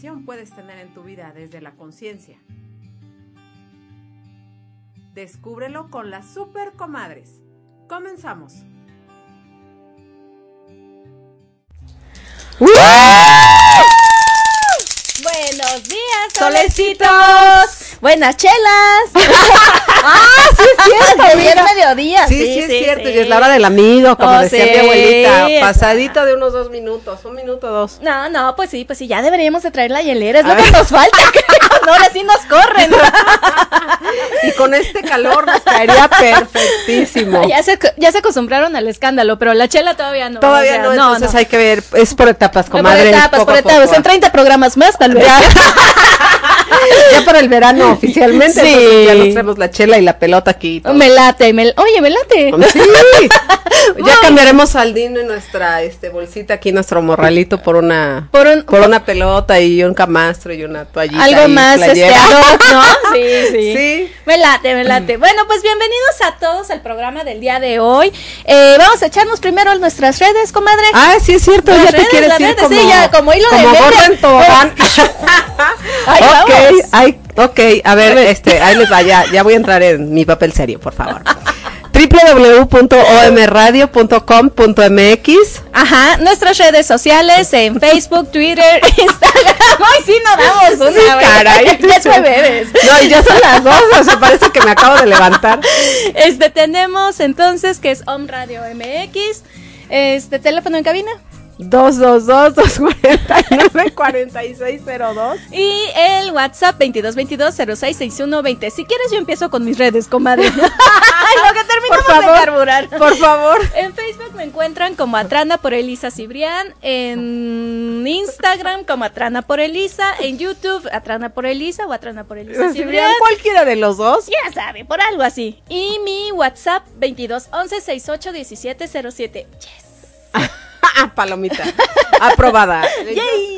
¿Cuánta más diversión puedes tener en tu vida desde la conciencia? Descúbrelo con las super comadres. Comenzamos. Buenos días, solecitos. Buenas chelas. ah, sí es cierto. Bien mediodía. Sí, sí, es cierto. Y es la hora del amigo, como Oh, decía mi abuelita. exacto. Pasadito de unos dos minutos. Un minuto dos. No, no, pues sí, pues sí, ya deberíamos de traer la hielera, es lo que nos falta, no, ahora sí nos corren. Y con este calor nos caería perfectísimo. ya, se, ya se acostumbraron al escándalo, pero la chela todavía no. Todavía o sea, no, entonces hay que ver. Es por etapas, comadre. Por etapas, por etapas, en 30 programas más tal vez. Ya. Para el verano oficialmente. Sí. ya nos traemos la chela y la pelota aquí. todo. Me late, me, oye, me late. Sí. ya cambiaremos al Dino en nuestra este bolsita aquí, nuestro morralito por una Por un- por una pelota y un camastro y una toallita. Algo y más este playera. ¿no? Sí, sí. Sí. Me late, me late. Bueno, pues bienvenidos a todos al programa del día de hoy. Eh, vamos a echarnos primero nuestras redes, comadre. Ah, sí es cierto, Las ya redes, te quieres ir redes, como, sí, ya, como hilo de como en tobogán. Ahí ok, vamos. Ok, a ver, este, ahí les va, ya, ya voy a entrar en mi papel serio, por favor. www.omradio.com.mx Ajá, nuestras redes sociales en Facebook, Twitter, Instagram. Ay, sí, nos damos una. Sí, caray. Ya bebes. No, y ya son las dos, o sea, parece que me acabo de levantar. Este tenemos entonces que es Om Radio MX. Este teléfono en cabina 222-249-4602. y el WhatsApp 2222-066120. Si quieres yo empiezo con mis redes, comadre. Ay, lo que terminamos Por favor, de carburar. Por favor. En Facebook me encuentran como Atrana por Elisa Cibrián, en Instagram como Atrana por Elisa, en YouTube Atrana por Elisa o Atrana por Elisa Cibrián. cualquiera de los dos. Ya sabe, por algo así. Y mi WhatsApp 2211 68 17 07. Yes. Ah, Palomita. Aprobada.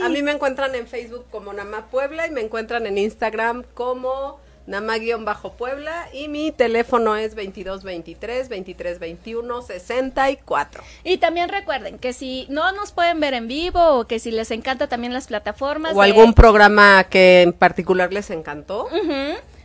A mí me encuentran en Facebook como Nama Puebla y me encuentran en Instagram como Nama-Puebla y mi teléfono es 2223 2321 64. Y también recuerden que si no nos pueden ver en vivo o que si les encanta también las plataformas O de- algún programa que en particular les encantó.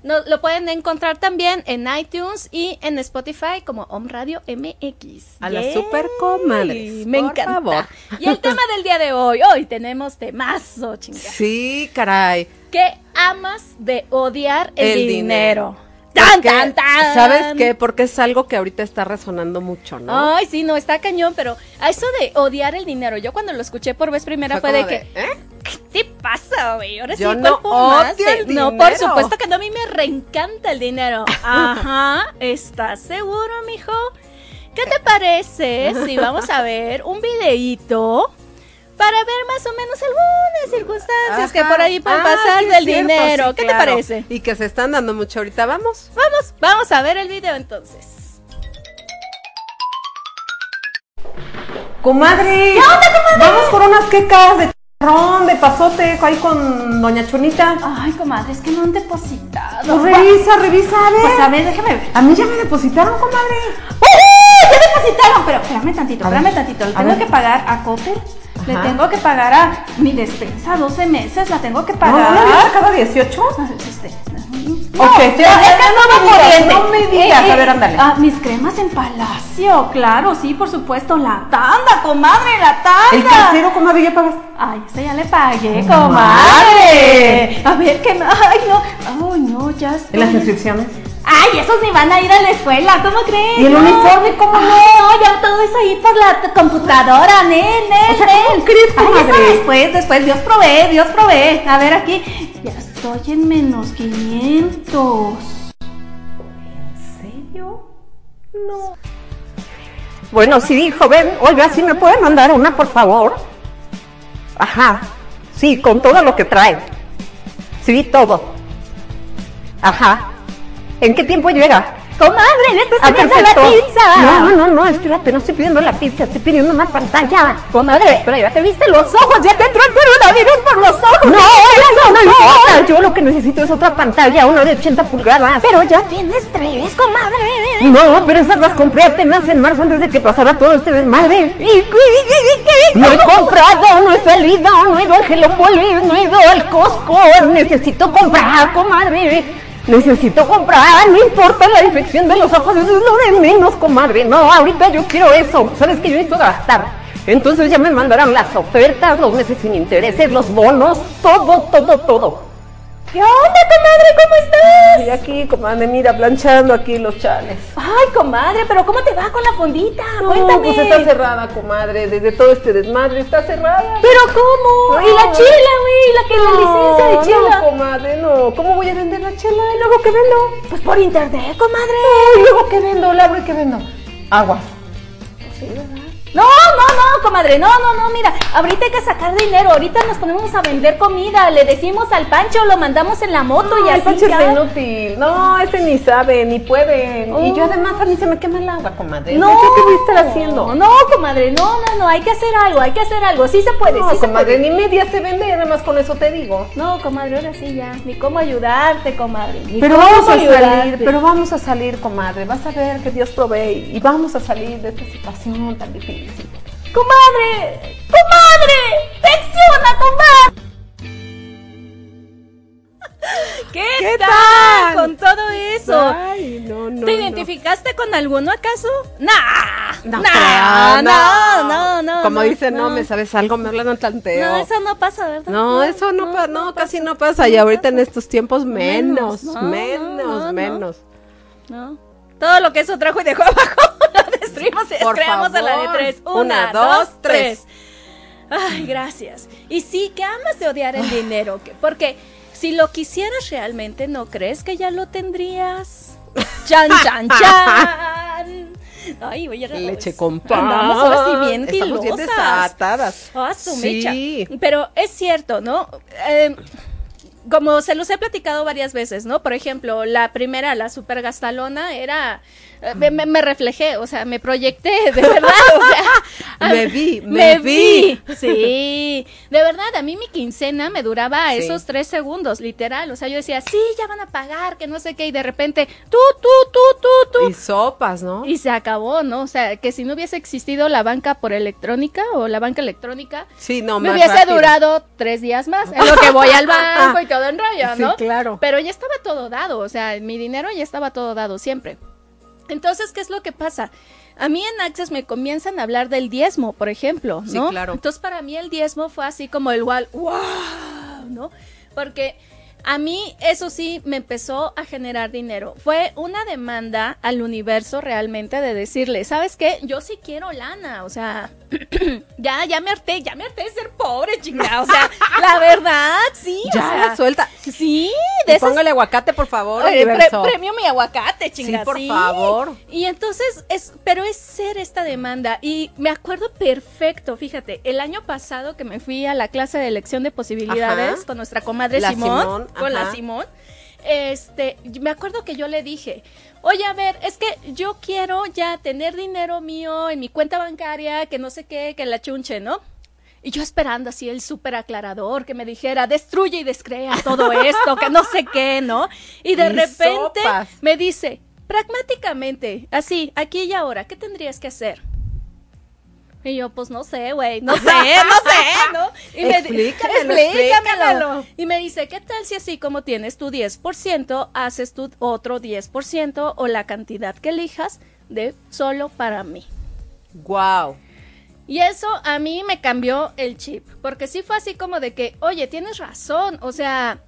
No, lo pueden encontrar también en iTunes y en Spotify como Om Radio MX. A las Yay. super comadres, Me por encanta. favor. Y el tema del día de hoy, hoy tenemos temazo, chinga. Sí, caray. ¿Qué amas de odiar el, El dinero? dinero. ¡Tan, Porque, tan, tan! ¿Sabes qué? Porque es algo que ahorita está resonando mucho, ¿no? Ay, sí, no, está cañón, pero a eso de odiar el dinero, yo cuando lo escuché por vez primera fue, de, como que, ¿eh? ¿qué te pasa, güey? Ahora Yo sí, no odio el No, por dinero. supuesto que no, a mí me reencanta el dinero. Ajá, ¿estás seguro, mijo? ¿Qué te parece si vamos a ver un videíto para ver más o menos algunas circunstancias que por ahí pueden Ah, pasar sí, del cierto, dinero? sí, ¿Qué claro. te parece? Y que se están dando mucho ahorita, vamos. Vamos, vamos a ver el video entonces. Comadre. ¿Qué onda, comadre? Vamos por unas quecas de charrón, de pasote, ahí con doña Chonita. Ay, comadre, es que no han depositado. Pues revisa, revisa, a ver. Pues a ver, déjame ver. A mí ya me depositaron, comadre. ¡Uh! Ya depositaron, pero espérame tantito, A ver, espérame tantito. Le tengo ver. que pagar a Coppel, le tengo que pagar a mi despensa 12 meses, la tengo que ¿No, pagar. ¿No había sacado 18? Este, Ok, no, ya, es que no no me digas, no me digas. A ver, ándale. Ah, mis cremas en Palacio, claro, sí, por supuesto. La tanda, comadre, la tanda. El tercero, comadre, ya pagaste. Ay, ese ya le pagué, Comadre. comadre. A ver, que no, ay, no, ay, no, ya estoy. ¿En las inscripciones? Ay, esos ni van a ir a la escuela, ¿cómo crees? ¿Y el No. uniforme, cómo no? No, ya todo es ahí por la computadora, Nel, Nel, O sea. ¿cómo crees, Ay, comadre? después, después, Dios provee, Dios provee. A ver aquí, ya estoy en menos 500. ¿En serio? No. Bueno, sí, joven, oiga, ¿sí me puede mandar una, por favor? Ajá, sí, con todo lo que trae. Sí, todo. Ajá. ¿En qué tiempo llega? Comadre, le estás Ah, pidiendo la pizza. No, no, no, espérate, no estoy pidiendo la pizza, estoy pidiendo una pantalla. Comadre, pero ya te viste los ojos, ya te entró el coronavirus por los ojos. No, eso no importa. Yo lo que necesito es otra pantalla, una de 80 pulgadas. Pero ya tienes tres, comadre. No, pero esas las compré apenas en marzo antes de que pasara todo este desmadre. No he comprado, no he salido, no he ido al Hellopolis, no he ido al Costco. Necesito comprar, comadre. Necesito comprar, no importa la infección de los ojos, eso es lo de menos, comadre. No, ahorita yo quiero eso. ¿Sabes que yo necesito gastar? Entonces ya me mandarán las ofertas, los meses sin intereses, los bonos, todo, todo, todo. ¿Qué onda, comadre? ¿Cómo estás? Y aquí, comadre, mira, planchando aquí los chales. Ay, comadre, pero ¿cómo te va con la fondita? No, Cuéntame. pues está cerrada, comadre, desde todo este desmadre está cerrada. ¿Pero cómo? ¿Y la chela, güey? ¿La que la licencia de chela? No, comadre, no. ¿Cómo voy a vender la chela? ¿Y luego qué vendo? Pues por internet, comadre. ¿Y luego qué vendo? ¿La abro y qué vendo? Agua. No, no, no, comadre, no, no, no, mira, ahorita hay que sacar dinero, ahorita nos ponemos a vender comida, le decimos al Pancho, lo mandamos en la moto y el así Pancho es ya. inútil. No, ese ni sabe, ni puede. Oh. Y yo además a mí se me quema el agua, comadre. No, ¿Yo qué voy a estar haciendo? No, comadre, no, no, no, hay que hacer algo, hay que hacer algo, sí se puede, No, sí se comadre, puede. ni media se vende además con eso te digo. No, comadre, ahora sí ya, ni cómo ayudarte, comadre. ni Pero cómo vamos a ayudarte. salir, pero vamos a salir, comadre. Vas a ver que Dios provee y vamos a salir de esta situación tan difícil. Comadre, comadre, ¡Flexiona, comadre! ¿Qué, ¿Qué tal? tal? con todo eso? Ay, no, no. ¿Te no. identificaste con alguno acaso? Nah, No, nah, no, no, no. Como dicen, no. me sabes algo, me hablan tanteo. No, eso no pasa, ¿verdad? No, eso no, pasa, no, casi no pasa. Y ahorita en estos tiempos menos, Menos, menos, no, no, no, menos. Todo lo que eso trajo y dejó abajo lo destruimos y Por creamos a la de tres. Una, Una, dos, dos, tres. Ay, gracias. Y sí, que amas de odiar el dinero, que- porque si lo quisieras realmente, ¿no crees que ya lo tendrías? Chan, chan, chan. Ay, oye, Leche con pan. Andamos ahora sí bien Estamos bien desatadas. Su Sí. mecha. Pero es cierto, ¿no? Eh, como se los he platicado varias veces, ¿no? Por ejemplo, la primera, la super gastalona, era. eh, Me, me- me reflejé, o sea, me proyecté, de verdad. O sea, Me vi, me vi. Sí, de verdad, a mí mi quincena me duraba Sí. esos tres segundos, literal. O sea, yo decía, sí, ya van a pagar, que no sé qué, y de repente, tú, tú, tú, tú, tú. Y sopas, ¿no? Y se acabó, ¿no? O sea, que si no hubiese existido la banca por electrónica o la banca electrónica, Sí, no, me hubiese rápido. durado tres días más en lo que voy al banco y todo en rollo, Sí, ¿no? claro. Pero ya estaba todo dado, o sea, mi dinero ya estaba todo dado siempre. Entonces, ¿qué es lo que pasa? A mí en Access me comienzan a hablar del diezmo, por ejemplo, Sí, ¿no? claro. Entonces, para mí el diezmo fue así como el igual, wow, ¿no? Porque a mí eso sí me empezó a generar dinero. Fue una demanda al universo realmente de decirle, ¿sabes qué? Yo sí quiero lana, o sea, ya, ya me harté, ya me harté de ser pobre, chingada, o sea, la verdad, sí, o Ya, sea, suelta. Sí, de esas póngale aguacate, por favor, Oye, pre- universo. premio mi aguacate, chingada. Sí, por favor. Y entonces es, pero es ser esta demanda. Y me acuerdo perfecto, fíjate, el año pasado que me fui a la clase de elección de posibilidades Ajá. con nuestra comadre La Simón, Simón, con la. Simón. Este, me acuerdo que yo le dije, oye, a ver, es que yo quiero ya tener dinero mío en mi cuenta bancaria, que no sé qué, que la chunche, ¿no? Y yo esperando así el súper aclarador que me dijera, destruye y descrea todo esto, que no sé qué, ¿no? Y de Y repente sopas. me dice, pragmáticamente, así, aquí y ahora, ¿qué tendrías que hacer? Y yo, pues no sé, güey, no sé, no sé, ¿no? Y me explícamelo. Y me dice, ¿qué tal si así como tienes tu 10%, haces tu otro 10% o la cantidad que elijas de solo para mí? Wow. Y eso a mí me cambió el chip, porque sí fue así como de que, oye, tienes razón, o sea,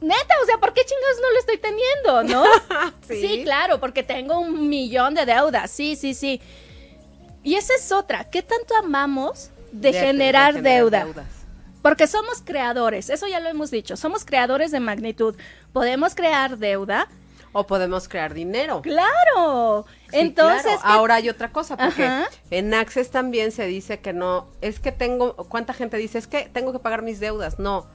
neta, o sea, ¿por qué chingados no lo estoy teniendo, no? Sí. sí, claro, porque tengo un millón de deudas, sí, sí, sí. Y esa es otra, ¿qué tanto amamos de, De- de generar generar deuda? deudas. Porque somos creadores, eso ya lo hemos dicho, somos creadores de magnitud. Podemos crear deuda, O podemos crear dinero. claro. Sí, Entonces, claro. ¿qué- ahora hay otra cosa, porque Ajá. en Access también se dice que no, es que tengo, ¿cuánta gente dice? Es que tengo que pagar mis deudas. No,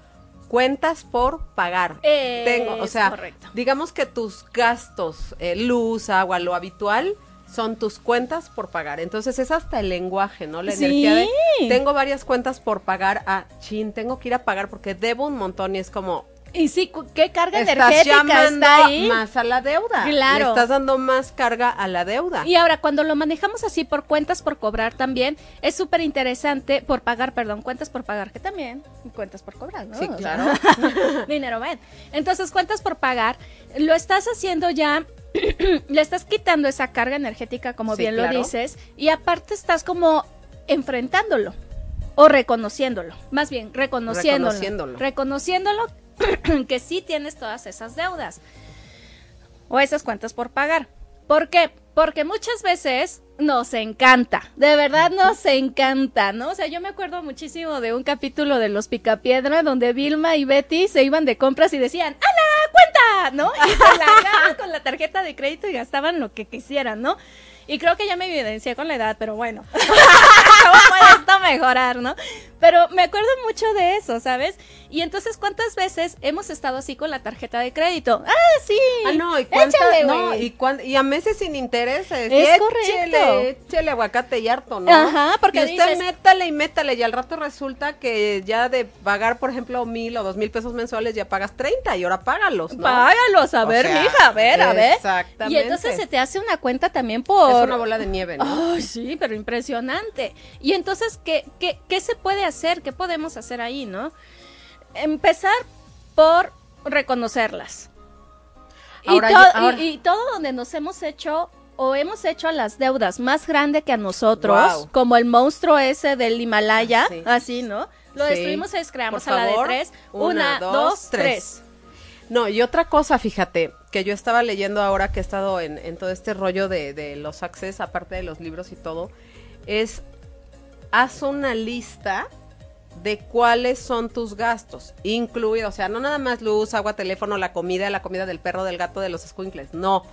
cuentas por pagar. Tengo, o sea, correcto. digamos que tus gastos, eh, luz, agua, lo habitual, son tus cuentas por pagar. Entonces es hasta el lenguaje, ¿no? La Sí. energía de tengo varias cuentas por pagar. Ah, chin, tengo que ir a pagar porque debo un montón y es como Y sí, ¿qué carga estás energética está ahí? más a la deuda. Claro. Le estás dando más carga a la deuda. Y ahora, cuando lo manejamos así por cuentas por cobrar también, es súper interesante, por pagar, perdón, cuentas por pagar, que también, cuentas por cobrar, ¿no? Sí, claro. dinero ven. Entonces, cuentas por pagar, lo estás haciendo ya, le estás quitando esa carga energética, como Sí, bien claro. lo dices, y aparte estás como enfrentándolo o reconociéndolo, más bien reconociéndolo, Reconociéndolo. reconociéndolo que sí tienes todas esas deudas o esas cuentas por pagar. ¿Por qué? Porque muchas veces nos encanta, de verdad nos encanta, ¿no? O sea, yo me acuerdo muchísimo de un capítulo de Los Picapiedra donde Vilma y Betty se iban de compras y decían, ¡A la cuenta! ¿No? Y se largaban con la tarjeta de crédito y gastaban lo que quisieran, ¿no? Y creo que ya me evidencié con la edad, pero bueno. ¿Cómo puede esto mejorar, no? Pero me acuerdo mucho de eso, ¿sabes? Y entonces, ¿cuántas veces hemos estado así con la tarjeta de crédito? Ah, sí. Ah, no, y cuánta- Échale, no, y, a meses sin intereses. Es y correcto. Échele aguacate y harto, ¿no? Ajá, porque y usted dices- métale y métale y al rato resulta que ya de pagar, por ejemplo, mil o dos mil pesos mensuales ya pagas 30 y ahora págalos, ¿no? Págalos, a O ver, sea, mija, a ver, a ver. exactamente. Y entonces se te hace una cuenta también por... Es una bola de nieve, ¿no? Ay, sí, pero impresionante. Y entonces, ¿qué, qué, qué se puede hacer? ¿Qué podemos hacer ahí, no? Empezar por reconocerlas. Y, to- yo- y- ahora- y todo donde nos hemos hecho o hemos hecho las deudas más grande que a nosotros, como el monstruo ese del Himalaya, Sí. así, ¿no? Lo Sí. destruimos y creamos a la de tres. Una, Una, dos, dos, tres. tres. No, y otra cosa, fíjate, que yo estaba leyendo ahora que he estado en, en todo este rollo de, de los access, aparte de los libros y todo, es haz una lista de cuáles son tus gastos, incluido, o sea, no nada más luz, agua, teléfono, la comida, la comida del perro, del gato, de los squinkles, no.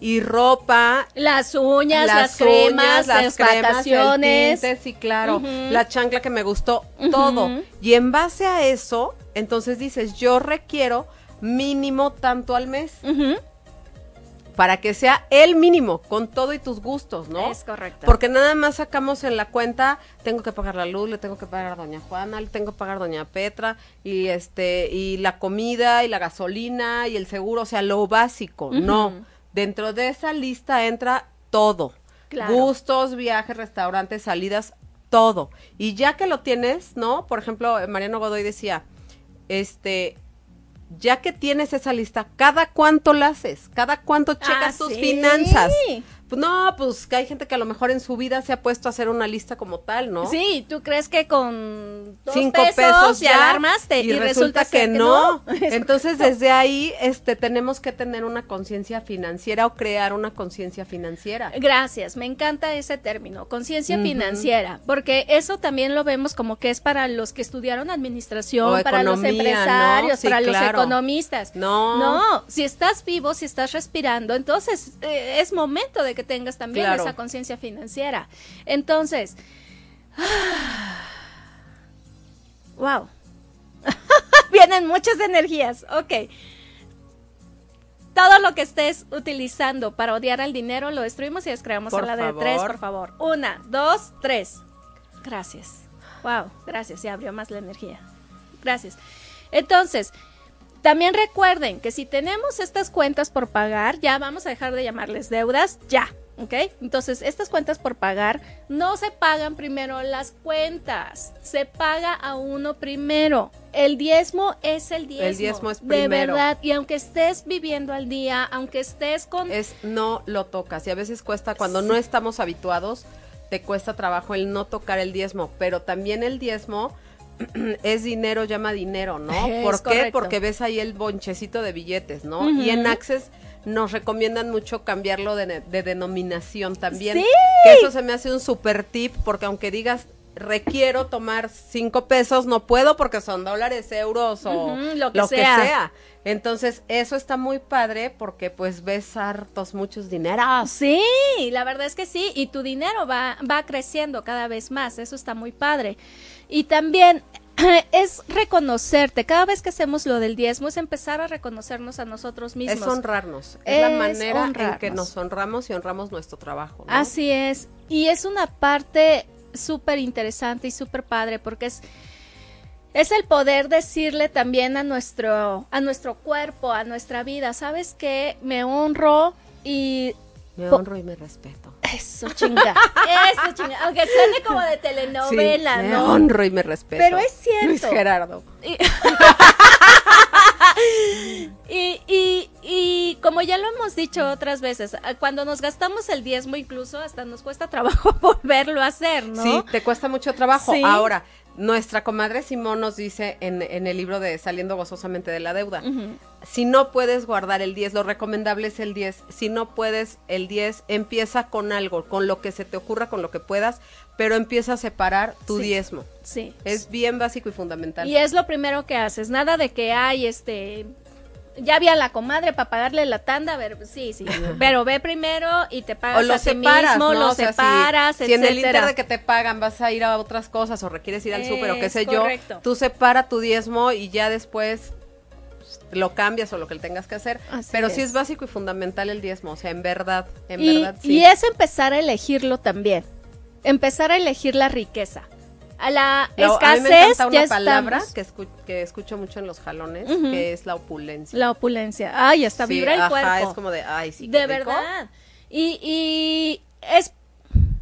Y ropa, Las uñas, las, cremas, las, cremas, el vacaciones. tinte, sí, claro, la chancla que me gustó, todo. Y en base a eso, entonces dices, yo requiero mínimo tanto al mes. Para que sea el mínimo con todo y tus gustos, ¿no? Es correcto. Porque nada más sacamos en la cuenta, tengo que pagar la luz, le tengo que pagar a doña Juana, le tengo que pagar a doña Petra y este y la comida y la gasolina y el seguro, o sea, lo básico. No, dentro de esa lista entra todo. Claro. Gustos, viajes, restaurantes, salidas, todo. Y ya que lo tienes, ¿no? Por ejemplo, Mariano Godoy decía, este ya que tienes esa lista, ¿cada cuánto la haces? ¿Cada cuánto checas Ah, tus sí. finanzas? Pues no, pues que hay gente que a lo mejor en su vida se ha puesto a hacer una lista como tal, ¿no? Sí, tú crees que con dos Cinco pesos, pesos ya ya alarmaste y, y, resulta, que, no. Es Entonces desde ahí este tenemos que tener una conciencia financiera o crear una conciencia financiera. Gracias, me encanta ese término, conciencia financiera, porque eso también lo vemos como que es para los que estudiaron administración, O para los empresarios, Sí, para los economistas. No. No, si estás vivo, si estás respirando, entonces eh, es momento de que tengas también Claro. esa conciencia financiera. Entonces, wow. Vienen muchas energías. Ok. Todo lo que estés utilizando para odiar al dinero lo destruimos y descreamos Por a la de tres, por favor. Una, dos, tres. Gracias. Wow, gracias. Se abrió más la energía. Gracias. Entonces, también recuerden que si tenemos estas cuentas por pagar, ya vamos a dejar de llamarles deudas, ya, ¿ok? Entonces, estas cuentas por pagar no se pagan primero las cuentas, se paga a uno primero. El diezmo es el diezmo. El diezmo es De primero. verdad, y aunque estés viviendo al día, aunque estés con... Es no lo tocas y a veces cuesta cuando no estamos habituados te cuesta trabajo el no tocar el diezmo, pero también el diezmo es dinero llama dinero, ¿no? Es ¿Por qué? Porque ves ahí el bonchecito de billetes, ¿no? Y en Access nos recomiendan mucho cambiarlo de, de denominación también. ¡Sí! Que eso se me hace un super tip, porque aunque digas requiero tomar cinco pesos, no puedo porque son dólares, euros o lo que sea. Entonces, eso está muy padre porque pues ves hartos muchos dineros. Sí, la verdad es que sí, y tu dinero va, va creciendo cada vez más, eso está muy padre. Y también es reconocerte. Cada vez que hacemos lo del diezmo es empezar a reconocernos a nosotros mismos. Es honrarnos. Es, la manera en que nos honramos y honramos nuestro trabajo. ¿no? Así es. Y es una parte súper interesante y súper padre porque es, es el poder decirle también a nuestro, a nuestro cuerpo, a nuestra vida, ¿sabes qué? Me honro y... Me honro y me respeto. Eso chinga, eso chinga, aunque suene como de telenovela, Sí, me ¿no? honro y me respeto. Pero es cierto. Luis Gerardo. Y, y, y como ya lo hemos dicho otras veces, a- cuando nos gastamos el diezmo incluso hasta nos cuesta trabajo volverlo a hacer, ¿no? Sí, te cuesta mucho trabajo. Sí. Ahora, nuestra comadre Simón nos dice en, en el libro de Saliendo gozosamente de la deuda, si no puedes guardar el 10, lo recomendable es el 10. Si no puedes el 10, empieza con algo, con lo que se te ocurra, con lo que puedas, pero empieza a separar tu Sí. diezmo. Sí. Es bien básico y fundamental. Y es lo primero que haces, nada de que hay este ya vi a la comadre para pagarle la tanda, a ver, sí, sí, pero ve primero y te pagas o lo a ti separas, mismo, ¿no? lo O sea, si- separas, si, en el inter de que te pagan vas a ir a otras cosas o requieres ir al súper o qué sé correcto. yo, tú separa tu diezmo y ya después lo cambias o lo que tengas que hacer. Así Pero sí es. es básico y fundamental el diezmo, o sea, en verdad, en y, verdad sí. y es empezar a elegirlo también. Empezar a elegir la riqueza. A la Lo- a mí me escasez encanta ya una palabra estamos. que, escu- que escucho mucho en los jalones, que es la opulencia. La opulencia. Ay, hasta Sí, vibra el ajá, cuerpo. es como de, ay, sí, de rico. verdad. Y, y es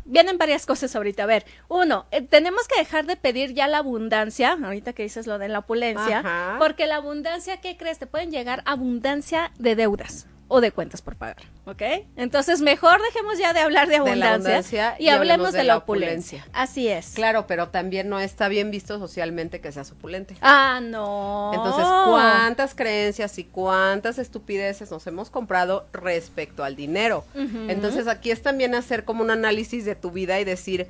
vienen varias cosas ahorita. A ver, uno, eh, tenemos que dejar de pedir ya la abundancia, ahorita que dices lo de la opulencia, Ajá. porque la abundancia, ¿qué crees? Te pueden llegar abundancia de deudas o de cuentas por pagar, ¿ok? Entonces, mejor dejemos ya de hablar de la abundancia, y, y hablemos de, la opulencia. Así es. Claro, pero también no está bien visto socialmente que seas opulente. Ah, no. Entonces, ¿cuántas creencias y cuántas estupideces nos hemos comprado respecto al dinero? Entonces, aquí es también hacer como un análisis de tu vida y decir,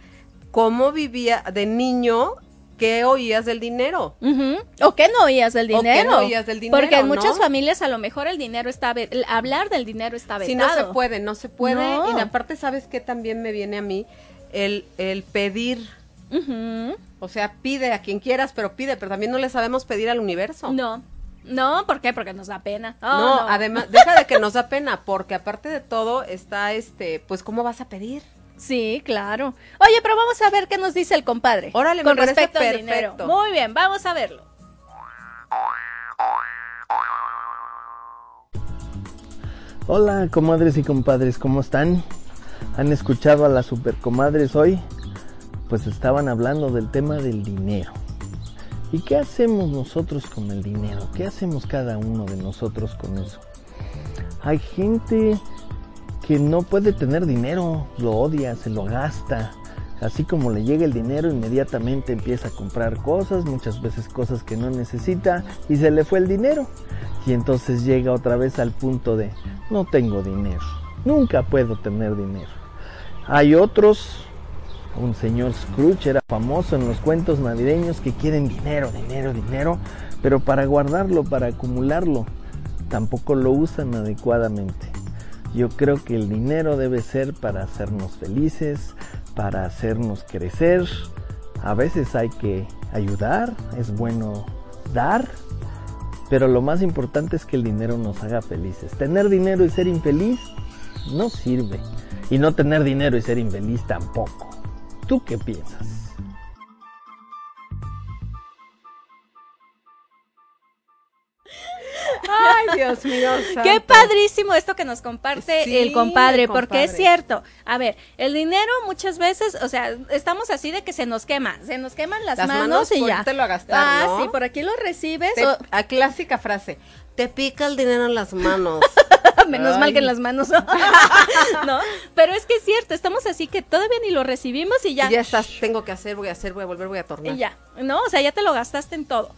¿cómo vivía de niño? ¿Qué oías del dinero? ¿O qué no oías del ¿O qué dinero? no oías del dinero, Porque en no? muchas familias a lo mejor el dinero está, el hablar del dinero está vetado. Si no se puede, no se puede. No. Y aparte, ¿sabes qué también me viene a mí? El, el pedir. O sea, pide a quien quieras, pero pide, pero también no le sabemos pedir al universo. No, no, ¿por qué? Porque nos da pena. Oh, no, además, deja de que nos da pena, porque aparte de todo está este, pues, ¿cómo vas a pedir? Sí, claro. Oye, pero vamos a ver qué nos dice el compadre. Órale, con respecto al dinero. Muy bien, vamos a verlo. Hola, comadres y compadres, ¿cómo están? ¿Han escuchado a las supercomadres hoy? Pues estaban hablando del tema del dinero. ¿Y qué hacemos nosotros con el dinero? ¿Qué hacemos cada uno de nosotros con eso? Hay gente no puede tener dinero, lo odia, se lo gasta. Así como le llega el dinero, inmediatamente empieza a comprar cosas, muchas veces cosas que no necesita, y se le fue el dinero. Y entonces llega otra vez al punto de, no tengo dinero, nunca puedo tener dinero. Hay otros, un señor Scrooge era famoso en los cuentos navideños que quieren dinero, dinero, dinero, pero para guardarlo, para acumularlo, tampoco lo usan adecuadamente. Yo creo que el dinero debe ser para hacernos felices, para hacernos crecer. A veces hay que ayudar, es bueno dar, pero lo más importante es que el dinero nos haga felices. Tener dinero y ser infeliz no sirve. Y no tener dinero y ser infeliz tampoco. ¿Tú qué piensas? Ay, Dios mío. Qué padrísimo esto que nos comparte Sí, el compadre, el porque es cierto. A ver, el dinero muchas veces, o sea, estamos así de que se nos quema, se nos queman las, Las manos, manos y ya. irte a gastar, ah, ¿no? sí, por aquí lo recibes. Te- o- a clásica frase, te pica el dinero en las manos. Menos mal que en las manos. ¿No? Pero es que es cierto, estamos así que todavía ni lo recibimos y ya. Y ya estás, tengo que hacer, voy a hacer, voy a volver, voy a tornar. Y ya, ¿no? O sea, ya te lo gastaste en todo.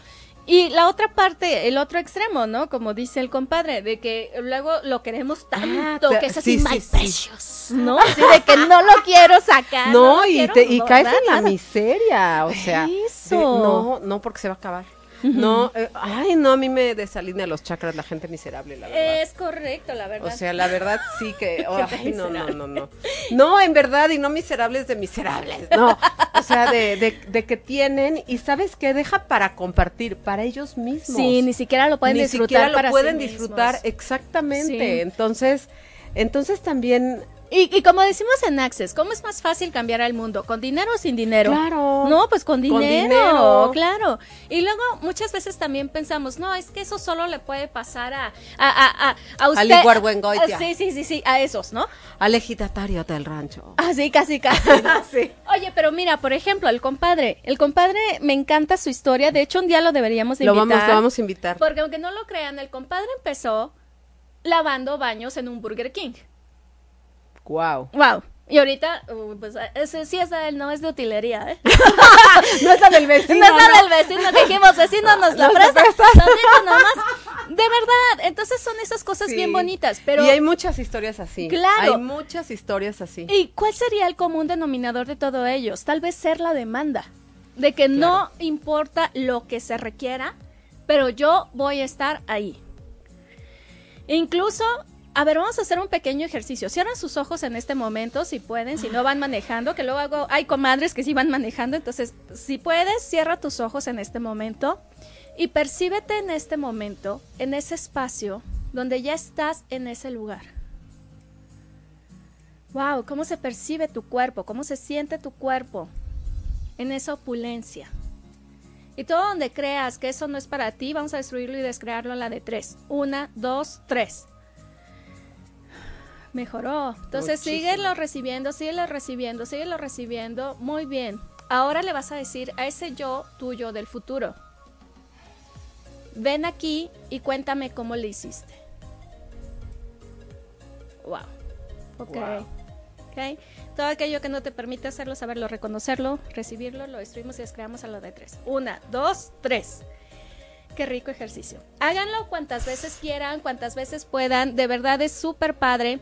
Y la otra parte, el otro extremo, ¿no? Como dice el compadre, de que luego lo queremos tanto, te- que es así, sí, my sí. precious, ¿no? Así de que no lo quiero sacar. No, y, quiero te, y caes en la nada. miseria, o sea. Eso. de- no, no, porque se va a acabar. No, eh, ay, no, a mí me desalinea los chakras la gente miserable, la verdad. Es correcto, la O verdad. sea, la verdad sí que. Ay, no, no, no, no. No, en verdad, y no miserables de miserables. No. O sea, de, de, de que tienen, y sabes qué, deja para compartir, para ellos mismos. sí, ni siquiera lo pueden Ni disfrutar siquiera lo para sí pueden mismos. disfrutar, exactamente. Sí. Entonces, entonces también. Y, y como decimos en Access, ¿cómo es más fácil cambiar al mundo? ¿Con dinero o sin dinero? Claro. No, pues con Con dinero, dinero. claro. Y luego muchas veces también pensamos, no, es que eso solo le puede pasar a, a, a, a, a usted. Iguargüengoitia. Ah, Sí, sí, sí, sí, a esos, ¿no? Al ejidatario del rancho. Así, casi, casi. ¿no? Oye, pero mira, por ejemplo, el compadre. El compadre me encanta su historia. De hecho, un día lo deberíamos de Lo invitar. vamos, lo vamos a invitar. Porque aunque no lo crean, el compadre empezó lavando baños en un Burger King. Wow. Wow. Y ahorita, pues ese sí es de él, no es de utilería, ¿eh? No es la del vecino. no es la del vecino que dijimos, vecino nos la presta. nomás. De verdad, entonces son esas cosas Sí. bien bonitas, pero Y hay muchas historias así. Claro. Hay muchas historias así. ¿y cuál sería el común denominador de todo ellos? Tal vez ser la demanda, de que no importa lo que se requiera, pero yo voy a estar ahí. Incluso, a ver, vamos a hacer un pequeño ejercicio. Cierran sus ojos en este momento, si pueden, si no van manejando, que luego hago, hay comadres que sí van manejando, entonces, si puedes, cierra tus ojos en este momento y percíbete en este momento, en ese espacio donde ya estás en ese lugar. Wow, cómo se percibe tu cuerpo, cómo se siente tu cuerpo en esa opulencia. Y todo donde creas que eso no es para ti, vamos a destruirlo y descrearlo a la de tres. Una, dos, tres. Mejoró. Entonces Muchísimo. síguelo recibiendo, síguelo recibiendo, síguelo recibiendo. Muy bien. Ahora le vas a decir a ese yo tuyo del futuro. Ven aquí y cuéntame cómo le hiciste. Wow. Ok. Wow. Ok. Todo aquello que no te permite hacerlo, saberlo, reconocerlo, recibirlo, lo destruimos y descreamos a lo de tres. Una, dos, tres. Qué rico ejercicio. Háganlo cuantas veces quieran, cuantas veces puedan. De verdad es súper padre.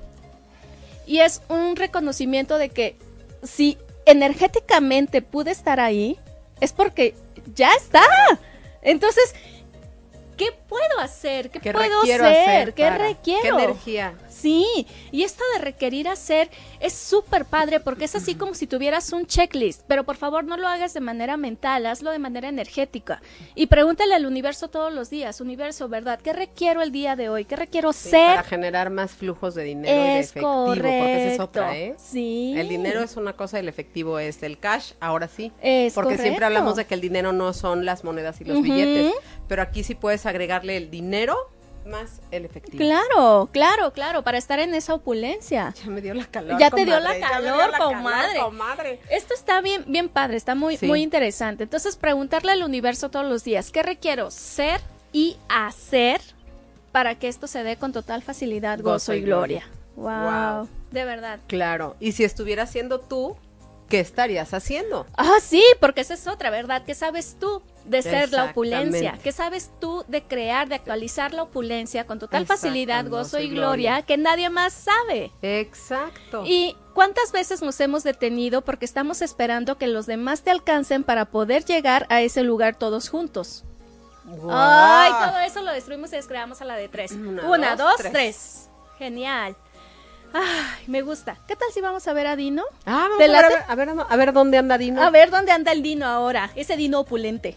Y es un reconocimiento de que si energéticamente pude estar ahí, es porque ya está. Entonces, ¿qué puedo hacer? ¿Qué, ¿Qué puedo hacer? hacer? ¿Qué requiero? ¿Qué energía? Sí, y esto de requerir hacer es súper padre porque es así como si tuvieras un checklist, pero por favor no lo hagas de manera mental, hazlo de manera energética y pregúntale al universo todos los días, universo, ¿verdad? ¿Qué requiero el día de hoy? ¿Qué requiero Sí, ser? Para generar más flujos de dinero y de efectivo, correcto. porque esa es otra, ¿eh? Sí. El dinero es una cosa, el efectivo es el cash, ahora sí. Es porque siempre hablamos de que el dinero no son las monedas y los billetes, pero aquí sí puedes agregarle el dinero más el efectivo. Claro, claro, claro, para estar en esa opulencia. Ya me dio la calor. Ya te dio la calor, la comadre. comadre. Esto está bien, bien padre, está muy, Sí. muy interesante. Entonces, preguntarle al universo todos los días, ¿qué requiero ser y hacer para que esto se dé con total facilidad, gozo, y gloria? Wow, Wow. de verdad. Claro, y si estuviera siendo tú, ¿qué estarías haciendo? Ah, sí, porque esa es otra, ¿verdad? ¿Qué sabes tú de ser la opulencia? ¿Qué sabes tú de crear, de actualizar la opulencia con total facilidad, gozo y gloria, que nadie más sabe? Exacto. ¿Y cuántas veces nos hemos detenido porque estamos esperando que los demás te alcancen para poder llegar a ese lugar todos juntos? Ay, todo eso lo destruimos y descreamos a la de tres. Una, Una, dos, dos, tres. tres. Genial. Ay, me gusta. ¿Qué tal si vamos a ver a Dino? Ah, vamos ¿Te a ver, a late? ver, a ver, a ver dónde anda Dino. A ver dónde anda el Dino ahora. Ese Dino opulente.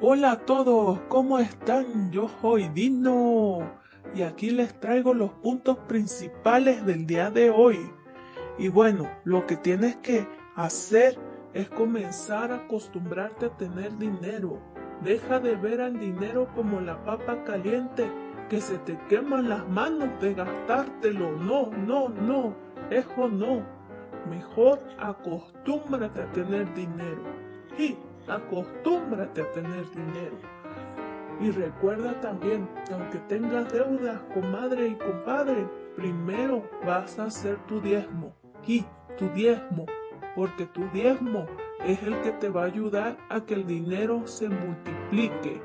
Hola a todos, ¿cómo están? Yo soy Dino y aquí les traigo los puntos principales del día de hoy. Y bueno, lo que tienes que hacer es comenzar a acostumbrarte a tener dinero. Deja de ver al dinero como la papa caliente que se te queman las manos de gastártelo. No, no, no, eso no. Mejor acostúmbrate a tener dinero. Y acostúmbrate a tener dinero. Y recuerda también, que aunque tengas deudas, comadre y compadre, primero vas a hacer tu diezmo. Y tu diezmo, porque tu diezmo es el que te va a ayudar a que el dinero se multiplique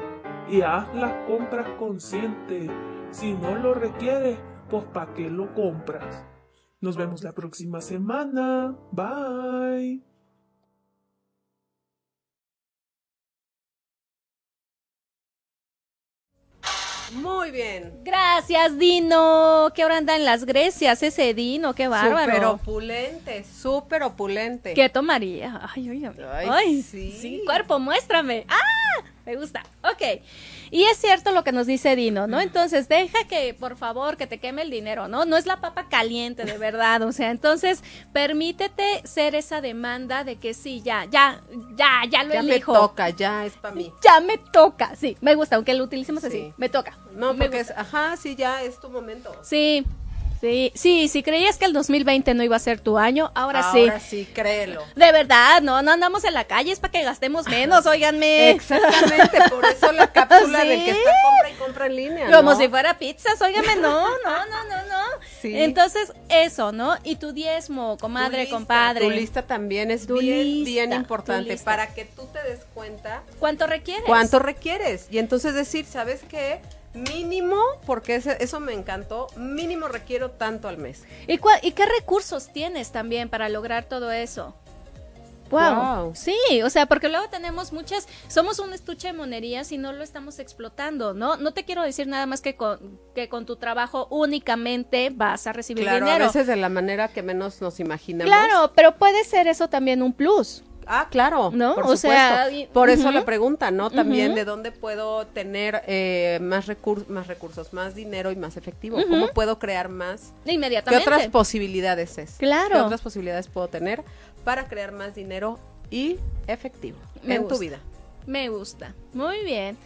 y haz las compras conscientes. Si no lo requieres, pues ¿para qué lo compras? Nos vemos la próxima semana. Bye. Muy bien. Gracias, Dino. Que ahora anda en las Grecias ese Dino, qué bárbaro. Súper opulente, súper opulente. ¿Qué tomaría? Ay, ay, ay. Ay, Ay, sí. sí. cuerpo, muéstrame. ¡Ah! Me gusta. Ok. Y es cierto lo que nos dice Dino, ¿no? Entonces, deja que, por favor, que te queme el dinero, ¿no? No es la papa caliente, de verdad. O sea, entonces, permítete ser esa demanda de que sí, ya, ya, ya, ya lo ya me elijo. toca, ya es para mí. Ya me toca. Sí, me gusta, aunque lo utilicemos así. Sí. Me toca. No, Me porque es, ajá, sí, ya es tu momento. Sí, sí, sí, si creías que el 2020 no iba a ser tu año, ahora, Ahora sí. sí, créelo. De verdad, no, no andamos en la calle, es para que gastemos menos, óiganme. Exactamente, por eso la cápsula Sí. del que está compra y compra en línea. Como ¿no? si fuera pizzas, óigame, no, no, no, no, no. Sí. Entonces, eso, ¿no? Y tu diezmo, Tu comadre, lista, compadre. Tu lista también es Tu bien, lista, bien importante para que tú te des cuenta ¿Cuánto requieres? cuánto requieres. Y entonces decir, ¿sabes qué? Mínimo, porque ese- eso me encantó, mínimo requiero tanto al mes. ¿Y, cua- ¿Y qué recursos tienes también para lograr todo eso? Wow. Sí, o sea, porque luego tenemos muchas, somos un estuche de monerías y no lo estamos explotando, ¿no? No te quiero decir nada más que con, que con tu trabajo únicamente vas a recibir Claro, dinero. a veces de la manera que menos nos imaginamos. Claro, pero puede ser eso también un plus. Ah, claro. ¿No? Por O sea, y- por eso la pregunta, ¿no? También de dónde puedo tener eh, más, recur- más recursos, más dinero y más efectivo. ¿Cómo puedo crear más? ¿Qué Inmediatamente. otras posibilidades es? Claro. ¿Qué otras posibilidades puedo tener para crear más dinero y efectivo Me en gusta. tu vida? Me gusta. Muy bien.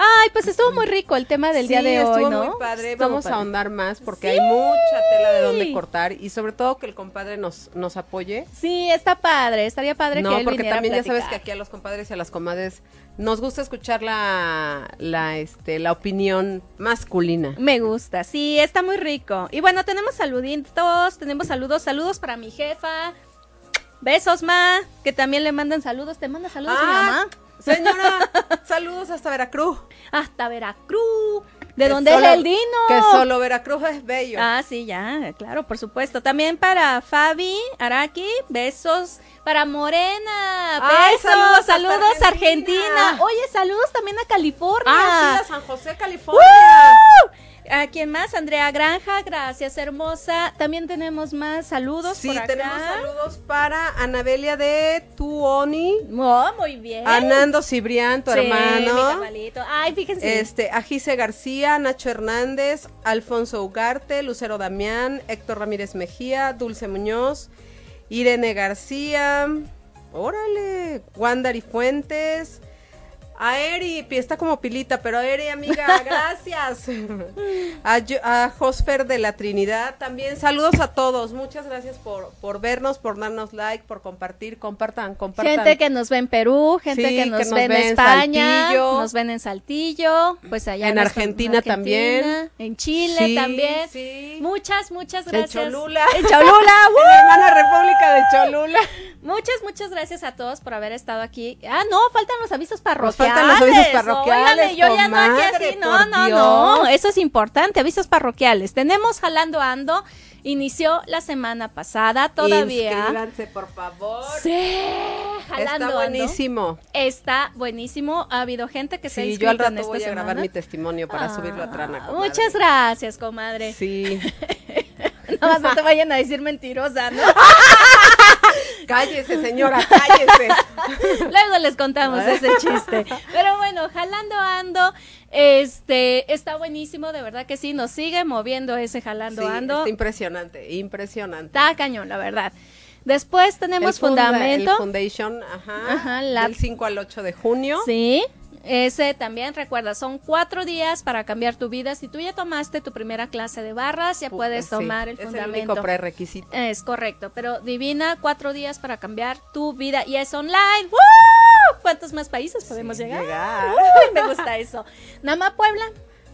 Ay, pues estuvo muy rico el tema del día de hoy, estuvo ¿no? muy padre. Vamos a ahondar más porque Sí. hay mucha tela de dónde cortar y sobre todo que el compadre nos, nos apoye. Sí, está padre. Estaría padre No, que él porque viniera a también ya sabes que aquí a los compadres y a las comadres nos gusta escuchar la, la, este, la opinión masculina. Me gusta, sí, está muy rico. Y bueno, tenemos saluditos, tenemos saludos, saludos para mi jefa. Besos, ma, que también le mandan saludos. ¿Te manda saludos mi Ah, mamá? Señora, saludos hasta Veracruz. Hasta Veracruz. ¿De Que dónde solo- es el Dino? Que solo Veracruz es bello. Ah, sí, ya, claro, por supuesto. También para Fabi, Araki, besos. Para Morena, Ay, besos, saludos saludos, Argentina. Argentina. Oye, saludos también a California. Ah, sí, a San José, California. ¡Woo! ¿A quién más? Andrea Granja, gracias, hermosa. También tenemos más saludos Sí, por acá. tenemos saludos para Anabelia de Tuoni, Oh, muy bien. a Nando Cibrián, tu Sí, mi hermano. carnalito. Ay, fíjense. Este, a Gise García, Nacho Hernández, Alfonso Ugarte, Lucero Damián, Héctor Ramírez Mejía, Dulce Muñoz, Irene García, órale, Wandari Fuentes, a Eri, está como pilita, pero Eri, amiga, gracias. A, a Josfer de la Trinidad, también saludos a todos, muchas gracias por, por vernos, por darnos like, por compartir, compartan, compartan. Gente que nos ve en Perú, gente Sí, que que nos, nos ve en España, Saltillo. nos ven en Saltillo, pues allá En nos- Argentina también. en Chile Sí, también. sí. Muchas, muchas En gracias. Cholula. En Cholula. En ¡woo! la hermana República de Cholula. Muchas, muchas gracias a todos por haber estado aquí. Ah, no, faltan los avisos parroquiales. Faltan los avisos parroquiales, yo ya no aquí así. No, no, no. Eso es importante. Avisos parroquiales. Tenemos Jalando Ando. Inició la semana pasada. Todavía. Inscríbanse, por favor. Sí, Jalando Está Ando. buenísimo. Está buenísimo. Ha habido gente que se ha Sí, inscrito yo al en rato esta voy a grabar mi testimonio para Ah, subirlo a Trana. comadre. Muchas gracias, comadre. Sí. Nada más no te vayan a decir mentirosa, ¿no? cállese, señora, cállese. Luego les contamos ese chiste. Pero bueno, jalando ando, este, está buenísimo, de verdad que sí, nos sigue moviendo ese jalando Sí, ando. está impresionante, impresionante. Está cañón, la verdad. Después tenemos El funda- fundamento. El Foundation, ajá. Ajá, la- Del 5 al 8 de junio. Sí. Ese también, recuerda, son cuatro días para cambiar tu vida. Si tú ya tomaste tu primera clase de barras, ya puedes Sí, tomar el Es el fundamento. único prerequisito. Es correcto, pero Divina, cuatro días para cambiar tu vida y es online. ¡Woo! ¿Cuántos más países podemos llegar? llegar. Uy, me gusta eso. Nama Puebla.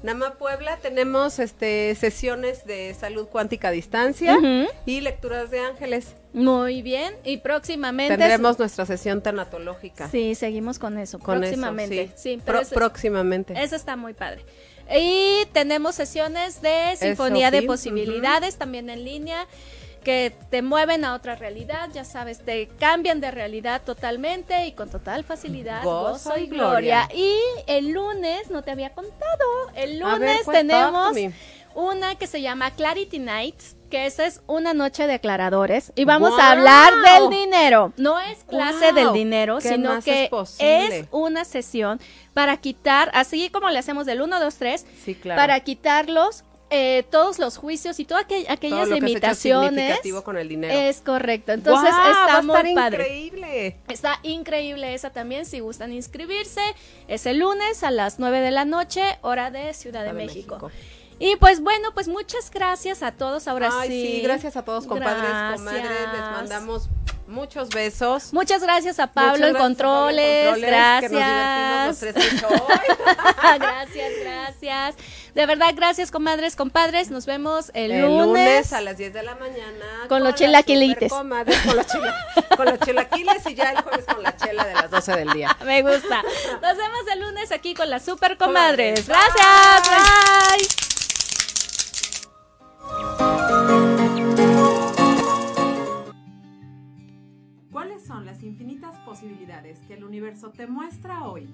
Nama Puebla tenemos este sesiones de salud cuántica a distancia y lecturas de ángeles. Muy bien, y próximamente... Tendremos nuestra sesión tanatológica. Sí, seguimos con eso, Con eso, próximamente. sí. sí. pero Pro- eso- próximamente. Eso está muy padre. Y tenemos sesiones de Sinfonía de Posibilidades también en línea que te mueven a otra realidad, ya sabes, te cambian de realidad totalmente y con total facilidad, Gozo gozo, y gloria. gloria. Y el lunes, no te había contado, el ver, lunes cuenta, tenemos. Una que se llama Clarity Nights, que esa es una noche de aclaradores y vamos a hablar del dinero. No es clase del dinero, ¿Qué sino que es una sesión para quitar, así como le hacemos del 1, 2, 3, Sí, claro. para quitarlos eh, todos los juicios y todas aqu- aquellas Todo lo limitaciones. significativo con el dinero. Es correcto. Entonces está muy padre. increíble. Está increíble esa también, si gustan inscribirse. Es el lunes a las 9 de la noche, hora de Ciudad de, Ciudad de México. México. Y pues bueno, pues muchas gracias a todos ahora Ay, sí. sí, gracias a todos, compadres, Gracias. comadres. Les mandamos muchos besos. Muchas gracias a Pablo en gracias controles. controles, Que nos Gracias. divertimos los tres hoy. gracias, gracias. De verdad, gracias, comadres, compadres. Nos vemos el, El lunes. lunes a las 10 de la mañana. Con los chilaquilites. supercomadres, Con los, chila- con los chilaquiles y ya el jueves con la chela de las 12 del día. Me gusta. Nos vemos el lunes aquí con las super comadres. Comadres. Gracias. Bye. ¿Cuáles posibilidades que el universo te muestra hoy?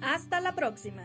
Hasta la próxima.